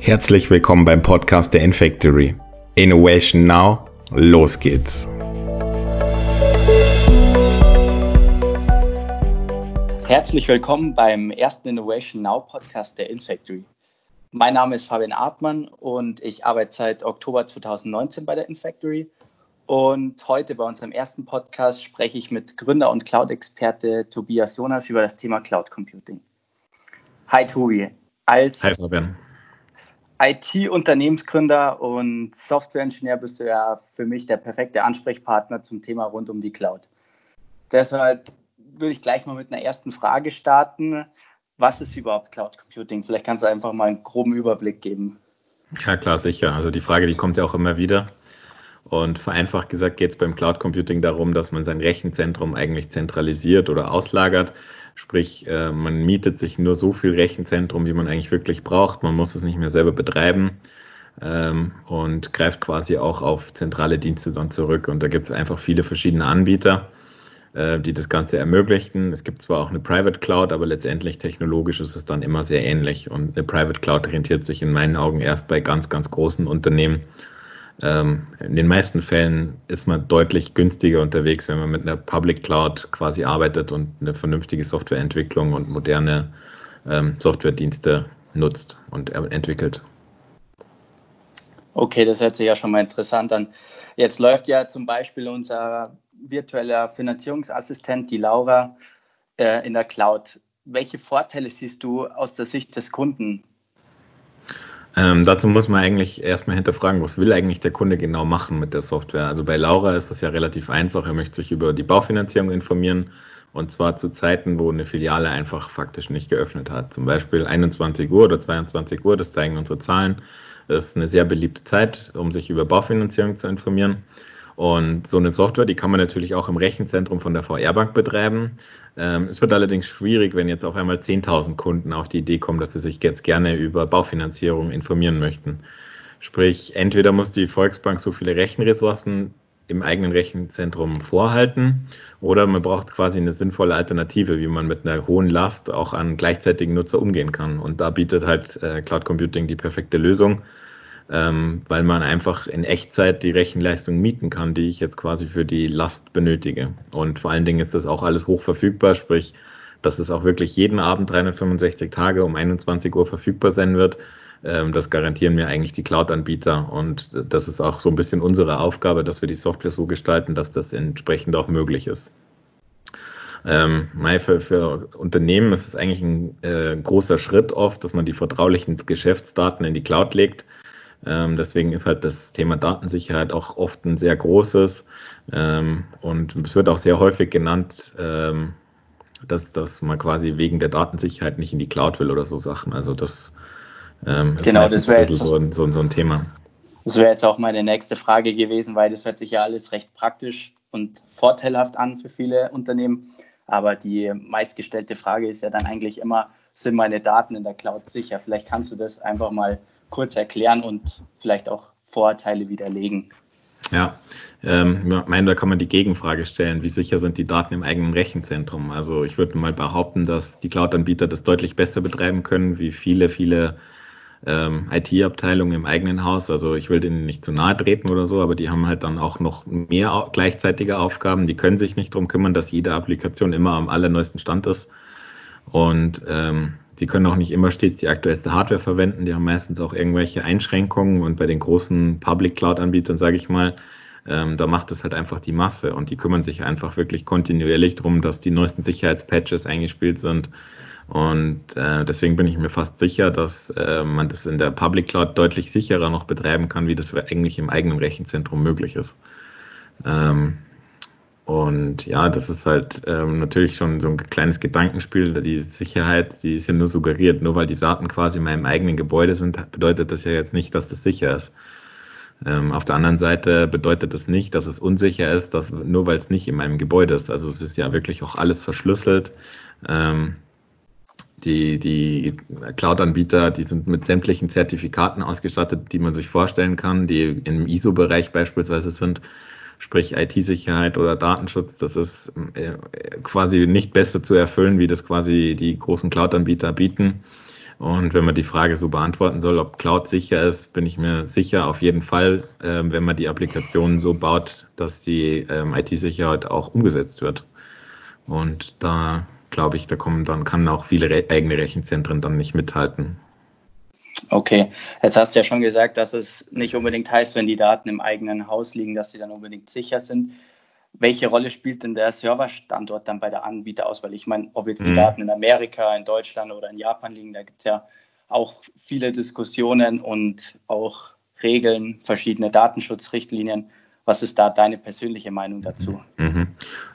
Herzlich willkommen beim Podcast der Infactory. Innovation Now, los geht's. Herzlich willkommen beim ersten Innovation Now Podcast der Infactory. Mein Name ist Fabian Artmann und ich arbeite seit Oktober 2019 bei der Infactory. Und heute bei unserem ersten Podcast spreche ich mit Gründer und Cloud-Experte Tobias Jonas über das Thema Cloud Computing. Hi Tobi. Als Hi Fabian. IT-Unternehmensgründer und Software-Ingenieur bist du ja für mich der perfekte Ansprechpartner zum Thema rund um die Cloud. Deshalb würde ich gleich mal mit einer ersten Frage starten. Was ist überhaupt Cloud Computing? Vielleicht kannst du einfach mal einen groben Überblick geben. Ja, klar, sicher. Also die Frage, die kommt ja auch immer wieder. Und vereinfacht gesagt geht es beim Cloud Computing darum, dass man sein Rechenzentrum eigentlich zentralisiert oder auslagert Sprich, äh, man mietet sich nur so viel Rechenzentrum, wie man eigentlich wirklich braucht. Man muss es nicht mehr selber betreiben ähm, und greift quasi auch auf zentrale Dienste dann zurück. Und da gibt es einfach viele verschiedene Anbieter, äh, die das Ganze ermöglichen. Es gibt zwar auch eine Private Cloud, aber letztendlich technologisch ist es dann immer sehr ähnlich. Und eine Private Cloud rentiert sich in meinen Augen erst bei ganz, ganz großen Unternehmen ähm, in den meisten Fällen ist man deutlich günstiger unterwegs, wenn man mit einer Public Cloud quasi arbeitet und eine vernünftige Softwareentwicklung und moderne ähm, Softwaredienste nutzt und entwickelt. Okay, das hört sich ja schon mal interessant an. Jetzt läuft ja zum Beispiel unser virtueller Finanzierungsassistent, die Laura, äh, in der Cloud. Welche Vorteile siehst du aus der Sicht des Kunden ähm, dazu muss man eigentlich erstmal hinterfragen, was will eigentlich der Kunde genau machen mit der Software. Also bei Laura ist das ja relativ einfach. Er möchte sich über die Baufinanzierung informieren und zwar zu Zeiten, wo eine Filiale einfach faktisch nicht geöffnet hat. Zum Beispiel 21 Uhr oder 22 Uhr, das zeigen unsere Zahlen. Das ist eine sehr beliebte Zeit, um sich über Baufinanzierung zu informieren. Und so eine Software, die kann man natürlich auch im Rechenzentrum von der VR-Bank betreiben. Ähm, es wird allerdings schwierig, wenn jetzt auf einmal 10.000 Kunden auf die Idee kommen, dass sie sich jetzt gerne über Baufinanzierung informieren möchten. Sprich, entweder muss die Volksbank so viele Rechenressourcen im eigenen Rechenzentrum vorhalten oder man braucht quasi eine sinnvolle Alternative, wie man mit einer hohen Last auch an gleichzeitigen Nutzer umgehen kann. Und da bietet halt äh, Cloud Computing die perfekte Lösung ähm, weil man einfach in Echtzeit die Rechenleistung mieten kann, die ich jetzt quasi für die Last benötige. Und vor allen Dingen ist das auch alles hoch verfügbar, sprich, dass es auch wirklich jeden Abend 365 Tage um 21 Uhr verfügbar sein wird. Ähm, das garantieren mir eigentlich die Cloud-Anbieter. Und das ist auch so ein bisschen unsere Aufgabe, dass wir die Software so gestalten, dass das entsprechend auch möglich ist. Ähm, für, für, Unternehmen ist es eigentlich ein äh, großer Schritt oft, dass man die vertraulichen Geschäftsdaten in die Cloud legt. Ähm, deswegen ist halt das Thema Datensicherheit auch oft ein sehr großes. Ähm, und es wird auch sehr häufig genannt, ähm, dass, dass man quasi wegen der Datensicherheit nicht in die Cloud will oder so Sachen. Also das ähm, genau, das wäre so, so, so ein Thema. Das wäre jetzt auch meine nächste Frage gewesen, weil das hört sich ja alles recht praktisch und vorteilhaft an für viele Unternehmen. Aber die meistgestellte Frage ist ja dann eigentlich immer, sind meine Daten in der Cloud sicher? Vielleicht kannst du das einfach mal kurz erklären und vielleicht auch Vorurteile widerlegen. Ja, ähm, ich meine, da kann man die Gegenfrage stellen, wie sicher sind die Daten im eigenen Rechenzentrum? Also ich würde mal behaupten, dass die Cloud-Anbieter das deutlich besser betreiben können, wie viele, viele ähm, IT-Abteilungen im eigenen Haus. Also ich will denen nicht zu nahe treten oder so, aber die haben halt dann auch noch mehr gleichzeitige Aufgaben. Die können sich nicht darum kümmern, dass jede Applikation immer am allerneuesten Stand ist. Und ähm, Sie können auch nicht immer stets die aktuellste Hardware verwenden. Die haben meistens auch irgendwelche Einschränkungen und bei den großen Public Cloud-Anbietern, sage ich mal, ähm, da macht es halt einfach die Masse und die kümmern sich einfach wirklich kontinuierlich darum, dass die neuesten Sicherheitspatches eingespielt sind. Und äh, deswegen bin ich mir fast sicher, dass äh, man das in der Public Cloud deutlich sicherer noch betreiben kann, wie das eigentlich im eigenen Rechenzentrum möglich ist. Ähm, und ja, das ist halt ähm, natürlich schon so ein kleines Gedankenspiel. Die Sicherheit, die ist ja nur suggeriert. Nur weil die Daten quasi in meinem eigenen Gebäude sind, bedeutet das ja jetzt nicht, dass das sicher ist. Ähm, auf der anderen Seite bedeutet das nicht, dass es unsicher ist, dass, nur weil es nicht in meinem Gebäude ist. Also es ist ja wirklich auch alles verschlüsselt. Ähm, die, die Cloud-Anbieter, die sind mit sämtlichen Zertifikaten ausgestattet, die man sich vorstellen kann, die im ISO-Bereich beispielsweise sind. Sprich IT-Sicherheit oder Datenschutz, das ist äh, quasi nicht besser zu erfüllen, wie das quasi die großen Cloud-Anbieter bieten. Und wenn man die Frage so beantworten soll, ob Cloud sicher ist, bin ich mir sicher auf jeden Fall, äh, wenn man die Applikationen so baut, dass die ähm, IT-Sicherheit auch umgesetzt wird. Und da glaube ich, da kommen dann kann auch viele eigene Rechenzentren dann nicht mithalten. Okay, jetzt hast du ja schon gesagt, dass es nicht unbedingt heißt, wenn die Daten im eigenen Haus liegen, dass sie dann unbedingt sicher sind. Welche Rolle spielt denn der Serverstandort dann bei der Anbieterauswahl? Ich meine, ob jetzt die mhm. Daten in Amerika, in Deutschland oder in Japan liegen, da gibt es ja auch viele Diskussionen und auch Regeln, verschiedene Datenschutzrichtlinien. Was ist da deine persönliche Meinung dazu? Mhm.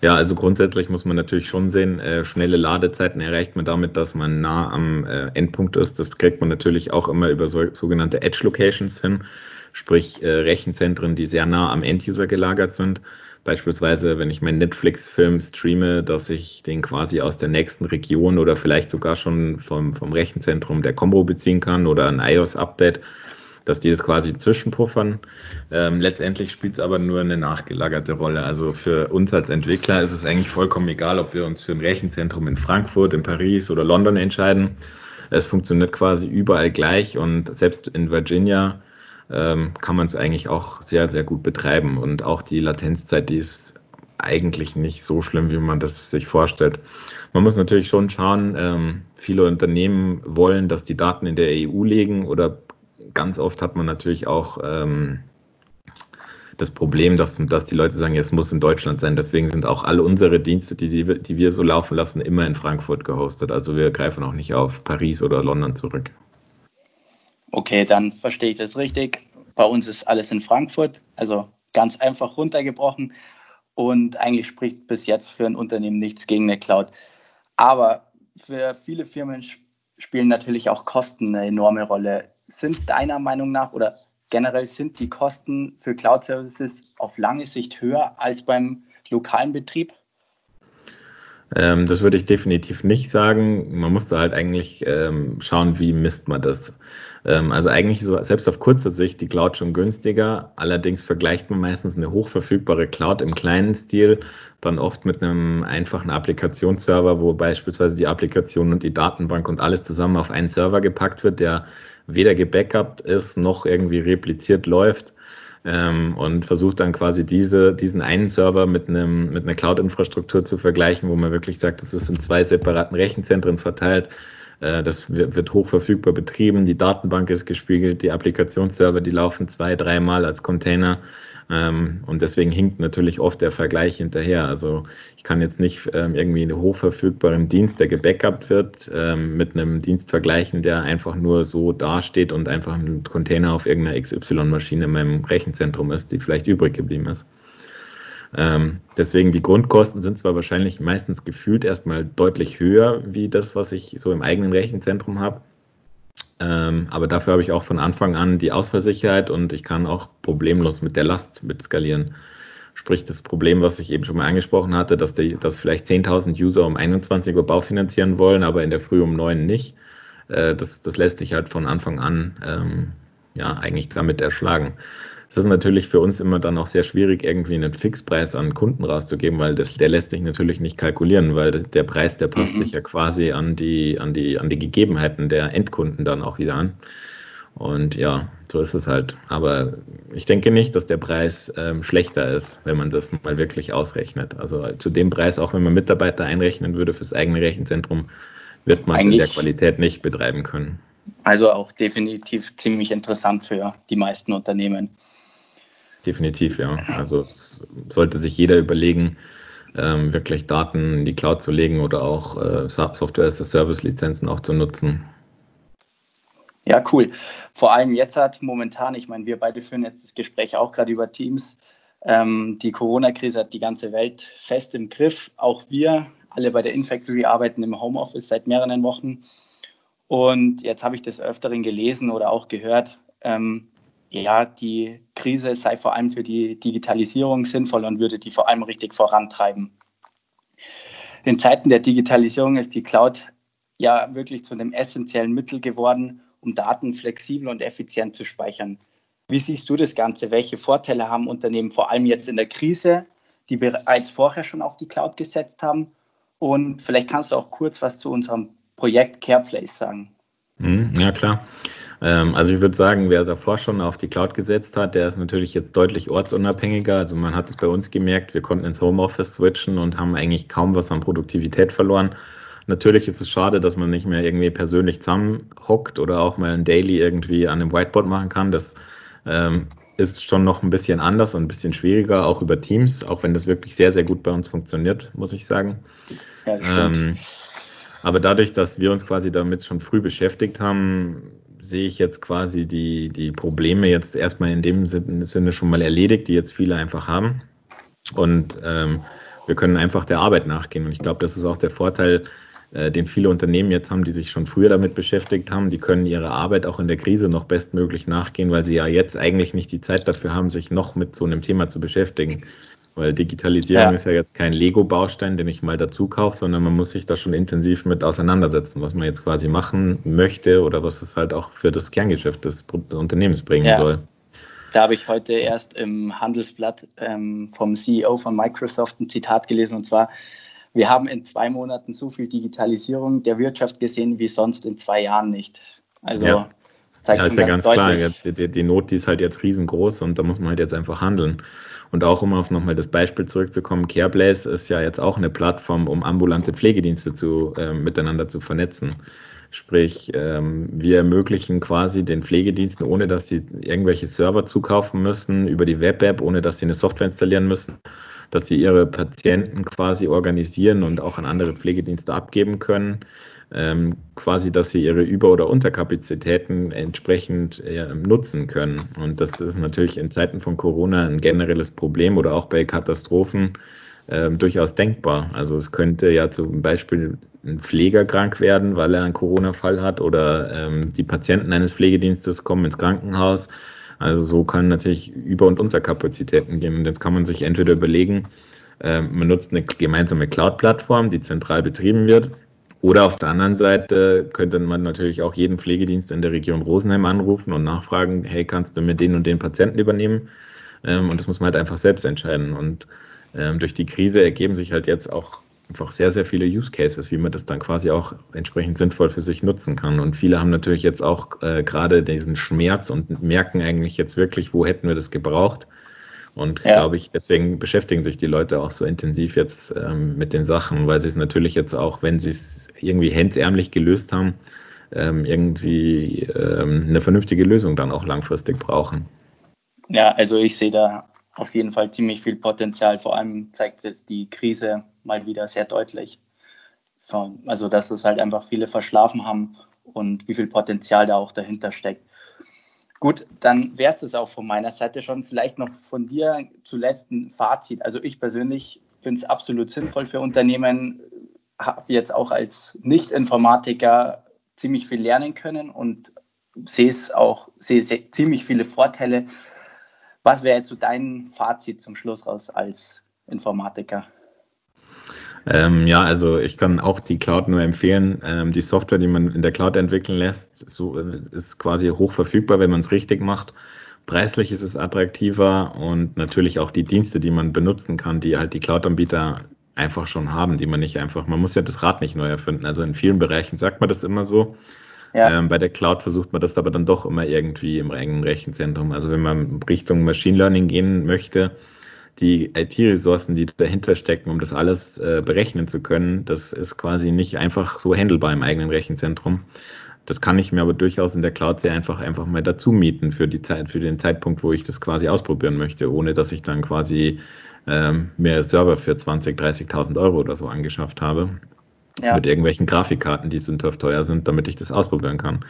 Ja, also grundsätzlich muss man natürlich schon sehen, äh, schnelle Ladezeiten erreicht man damit, dass man nah am äh, Endpunkt ist. Das kriegt man natürlich auch immer über so, sogenannte Edge Locations hin, sprich äh, Rechenzentren, die sehr nah am Enduser gelagert sind. Beispielsweise, wenn ich meinen Netflix-Film streame, dass ich den quasi aus der nächsten Region oder vielleicht sogar schon vom, vom Rechenzentrum der Combo beziehen kann oder ein iOS-Update dass die das quasi zwischenpuffern. Ähm, letztendlich spielt es aber nur eine nachgelagerte Rolle. Also für uns als Entwickler ist es eigentlich vollkommen egal, ob wir uns für ein Rechenzentrum in Frankfurt, in Paris oder London entscheiden. Es funktioniert quasi überall gleich und selbst in Virginia ähm, kann man es eigentlich auch sehr, sehr gut betreiben. Und auch die Latenzzeit, die ist eigentlich nicht so schlimm, wie man das sich vorstellt. Man muss natürlich schon schauen, ähm, viele Unternehmen wollen, dass die Daten in der EU liegen oder ganz oft hat man natürlich auch ähm, das Problem, dass, dass die Leute sagen, es muss in Deutschland sein. Deswegen sind auch alle unsere Dienste, die, die, die wir so laufen lassen, immer in Frankfurt gehostet. Also wir greifen auch nicht auf Paris oder London zurück. Okay, dann verstehe ich das richtig. Bei uns ist alles in Frankfurt, also ganz einfach runtergebrochen. Und eigentlich spricht bis jetzt für ein Unternehmen nichts gegen eine Cloud. Aber für viele Firmen spielen natürlich auch Kosten eine enorme Rolle sind deiner Meinung nach oder generell sind die Kosten für Cloud-Services auf lange Sicht höher als beim lokalen Betrieb? Ähm, das würde ich definitiv nicht sagen. Man muss da halt eigentlich ähm, schauen, wie misst man das. Ähm, also eigentlich ist selbst auf kurzer Sicht die Cloud schon günstiger. Allerdings vergleicht man meistens eine hochverfügbare Cloud im kleinen Stil dann oft mit einem einfachen Applikationsserver, wo beispielsweise die Applikation und die Datenbank und alles zusammen auf einen Server gepackt wird, der weder gebackupt ist noch irgendwie repliziert läuft ähm, und versucht dann quasi diese, diesen einen Server mit, einem, mit einer Cloud-Infrastruktur zu vergleichen, wo man wirklich sagt, das ist in zwei separaten Rechenzentren verteilt. Äh, das wird, hochverfügbar betrieben, die Datenbank ist gespiegelt, die Applikationsserver, die laufen zwei, dreimal als Container und deswegen hinkt natürlich oft der Vergleich hinterher. Also ich kann jetzt nicht ähm, irgendwie einen hochverfügbaren Dienst, der gebackupt wird, ähm, mit einem Dienst vergleichen, der einfach nur so dasteht und einfach ein Container auf irgendeiner XY-Maschine in meinem Rechenzentrum ist, die vielleicht übrig geblieben ist. Ähm, deswegen die Grundkosten sind zwar wahrscheinlich meistens gefühlt erstmal deutlich höher wie das, was ich so im eigenen Rechenzentrum habe. Ähm, aber dafür habe ich auch von Anfang an die Ausfallsicherheit und ich kann auch problemlos mit der Last mit skalieren. Sprich, das Problem, was ich eben schon mal angesprochen hatte, dass, die, dass vielleicht 10.000 User um 21 Uhr baufinanzieren wollen, aber in der Früh um 9 nicht. Äh, das, das lässt sich halt von Anfang an ähm, ja, eigentlich damit erschlagen. Es ist natürlich für uns immer dann auch sehr schwierig, irgendwie einen Fixpreis an Kunden rauszugeben, weil das, der lässt sich natürlich nicht kalkulieren, weil der Preis, der passt mhm. sich ja quasi an die, an, die, an die Gegebenheiten der Endkunden dann auch wieder an. Und ja, so ist es halt. Aber ich denke nicht, dass der Preis ähm, schlechter ist, wenn man das mal wirklich ausrechnet. Also zu dem Preis, auch wenn man Mitarbeiter einrechnen würde fürs eigene Rechenzentrum, wird man es in der Qualität nicht betreiben können. Also auch definitiv ziemlich interessant für die meisten Unternehmen. Definitiv, ja. Also sollte sich jeder überlegen, ähm, wirklich Daten in die Cloud zu legen oder auch äh, Software as a Service Lizenzen auch zu nutzen. Ja, cool. Vor allem jetzt hat momentan, ich meine, wir beide führen jetzt das Gespräch auch gerade über Teams. Ähm, die Corona-Krise hat die ganze Welt fest im Griff. Auch wir, alle bei der Infactory, arbeiten im Homeoffice seit mehreren Wochen. Und jetzt habe ich des Öfteren gelesen oder auch gehört, ähm, ja, die Krise sei vor allem für die Digitalisierung sinnvoll und würde die vor allem richtig vorantreiben. In Zeiten der Digitalisierung ist die Cloud ja wirklich zu einem essentiellen Mittel geworden, um Daten flexibel und effizient zu speichern. Wie siehst du das Ganze? Welche Vorteile haben Unternehmen vor allem jetzt in der Krise, die bereits vorher schon auf die Cloud gesetzt haben? Und vielleicht kannst du auch kurz was zu unserem Projekt CarePlace sagen. Mhm, ja, klar. Ähm, also ich würde sagen, wer davor schon auf die Cloud gesetzt hat, der ist natürlich jetzt deutlich ortsunabhängiger. Also man hat es bei uns gemerkt, wir konnten ins Homeoffice switchen und haben eigentlich kaum was an Produktivität verloren. Natürlich ist es schade, dass man nicht mehr irgendwie persönlich zusammenhockt oder auch mal ein Daily irgendwie an einem Whiteboard machen kann. Das ähm, ist schon noch ein bisschen anders und ein bisschen schwieriger, auch über Teams, auch wenn das wirklich sehr, sehr gut bei uns funktioniert, muss ich sagen. Ja, ähm, aber dadurch, dass wir uns quasi damit schon früh beschäftigt haben, sehe ich jetzt quasi die, die Probleme jetzt erstmal in dem Sinne schon mal erledigt, die jetzt viele einfach haben. Und ähm, wir können einfach der Arbeit nachgehen. Und ich glaube, das ist auch der Vorteil, äh, den viele Unternehmen jetzt haben, die sich schon früher damit beschäftigt haben, die können ihrer Arbeit auch in der Krise noch bestmöglich nachgehen, weil sie ja jetzt eigentlich nicht die Zeit dafür haben, sich noch mit so einem Thema zu beschäftigen. Weil Digitalisierung ja. ist ja jetzt kein Lego-Baustein, den ich mal dazu kaufe, sondern man muss sich da schon intensiv mit auseinandersetzen, was man jetzt quasi machen möchte oder was es halt auch für das Kerngeschäft des Unternehmens bringen ja. soll. Da habe ich heute erst im Handelsblatt ähm, vom CEO von Microsoft ein Zitat gelesen und zwar, wir haben in zwei Monaten so viel Digitalisierung der Wirtschaft gesehen wie sonst in zwei Jahren nicht. Also ja. Das zeigt ja, ist ja ganz, ganz klar. Die, die, die, Not, die ist halt jetzt riesengroß und da muss man halt jetzt einfach handeln. Und auch um auf nochmal das Beispiel zurückzukommen, CarePlace ist ja jetzt auch eine Plattform, um ambulante Pflegedienste zu, äh, miteinander zu vernetzen. Sprich, ähm, wir ermöglichen quasi den Pflegediensten, ohne dass sie irgendwelche Server zukaufen müssen, über die Web-App, ohne dass sie eine Software installieren müssen, dass sie ihre Patienten quasi organisieren und auch an andere Pflegedienste abgeben können. Ähm, quasi, dass sie ihre Über- oder Unterkapazitäten entsprechend äh, nutzen können. Und das, das, ist natürlich in Zeiten von Corona ein generelles Problem oder auch bei Katastrophen äh, durchaus denkbar. Also es könnte ja zum Beispiel ein Pfleger krank werden, weil er einen Corona-Fall hat oder ähm, die Patienten eines Pflegedienstes kommen ins Krankenhaus also so kann natürlich Über- und Unterkapazitäten geben. Und jetzt kann man sich entweder überlegen, äh, man nutzt eine gemeinsame Cloud-Plattform, die zentral betrieben wird. Oder auf der anderen Seite könnte man natürlich auch jeden Pflegedienst in der Region Rosenheim anrufen und nachfragen, hey, kannst du mir den und den Patienten übernehmen? Ähm, und das muss man halt einfach selbst entscheiden. Und ähm, durch die Krise ergeben sich halt jetzt auch einfach sehr, sehr viele Use Cases, wie man das dann quasi auch entsprechend sinnvoll für sich nutzen kann. Und viele haben natürlich jetzt auch äh, gerade diesen Schmerz und merken eigentlich jetzt wirklich, wo hätten wir das gebraucht. Und ja. glaube ich, deswegen beschäftigen sich die Leute auch so intensiv jetzt ähm, mit den Sachen, weil sie es natürlich jetzt auch, wenn sie es irgendwie hemdsärmlich gelöst haben, ähm, irgendwie ähm, eine vernünftige Lösung dann auch langfristig brauchen. Ja, also ich sehe da auf jeden Fall ziemlich viel Potenzial. Vor allem zeigt jetzt die Krise mal wieder sehr deutlich. Also, dass es halt einfach viele verschlafen haben und wie viel Potenzial da auch dahinter steckt. Gut, dann wäre es das auch von meiner Seite schon. Vielleicht noch von dir zuletzt ein Fazit. Also ich persönlich finde es absolut sinnvoll für Unternehmen, habe jetzt auch als Nicht-Informatiker ziemlich viel lernen können und sehe es auch, sehe ziemlich viele Vorteile was wäre jetzt so dein Fazit zum Schluss raus als Informatiker? Ähm, ja, also ich kann auch die Cloud nur empfehlen. Ähm, die Software, die man in der Cloud entwickeln lässt, so, äh, ist quasi hoch verfügbar, wenn man es richtig macht. Preislich ist es attraktiver und natürlich auch die Dienste, die man benutzen kann, die halt die Cloud-Anbieter einfach schon haben, die man nicht einfach, man muss ja das Rad nicht neu erfinden. Also in vielen Bereichen sagt man das immer so. Ja. Ähm, bei der Cloud versucht man das aber dann doch immer irgendwie im eigenen Rechenzentrum. Also wenn man Richtung Machine Learning gehen möchte, die IT-Ressourcen, die dahinter stecken, um das alles äh, berechnen zu können, das ist quasi nicht einfach so handelbar im eigenen Rechenzentrum. Das kann ich mir aber durchaus in der Cloud sehr einfach einfach mal dazu mieten für die Zeit, für den Zeitpunkt, wo ich das quasi ausprobieren möchte, ohne dass ich dann quasi ähm, mehr Server für 20, 30.000 Euro oder so angeschafft habe ja. mit irgendwelchen Grafikkarten, die so teuer sind, damit ich das ausprobieren kann.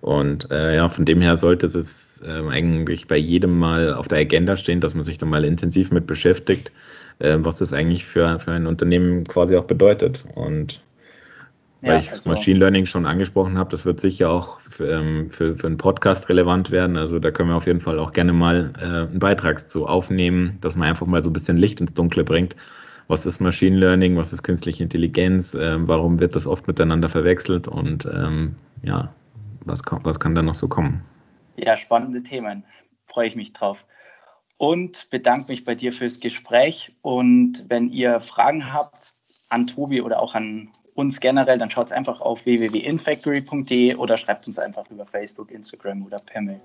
Und äh, ja, von dem her sollte es äh, eigentlich bei jedem mal auf der Agenda stehen, dass man sich da mal intensiv mit beschäftigt, äh, was das eigentlich für, für ein Unternehmen quasi auch bedeutet. Und weil ja, ich also, Machine Learning schon angesprochen habe, das wird sicher auch für, ähm, für, für einen Podcast relevant werden. Also da können wir auf jeden Fall auch gerne mal äh, einen Beitrag zu aufnehmen, dass man einfach mal so ein bisschen Licht ins Dunkle bringt was ist Machine Learning, was ist künstliche Intelligenz, äh, warum wird das oft miteinander verwechselt und ähm, ja, was, was kann da noch so kommen? Ja, spannende Themen. freue ich mich drauf. Und bedanke mich bei dir fürs Gespräch. Und wenn ihr Fragen habt an Tobi oder auch an uns generell, dann schaut einfach auf www.infactory.de oder schreibt uns einfach über Facebook, Instagram oder per Mail.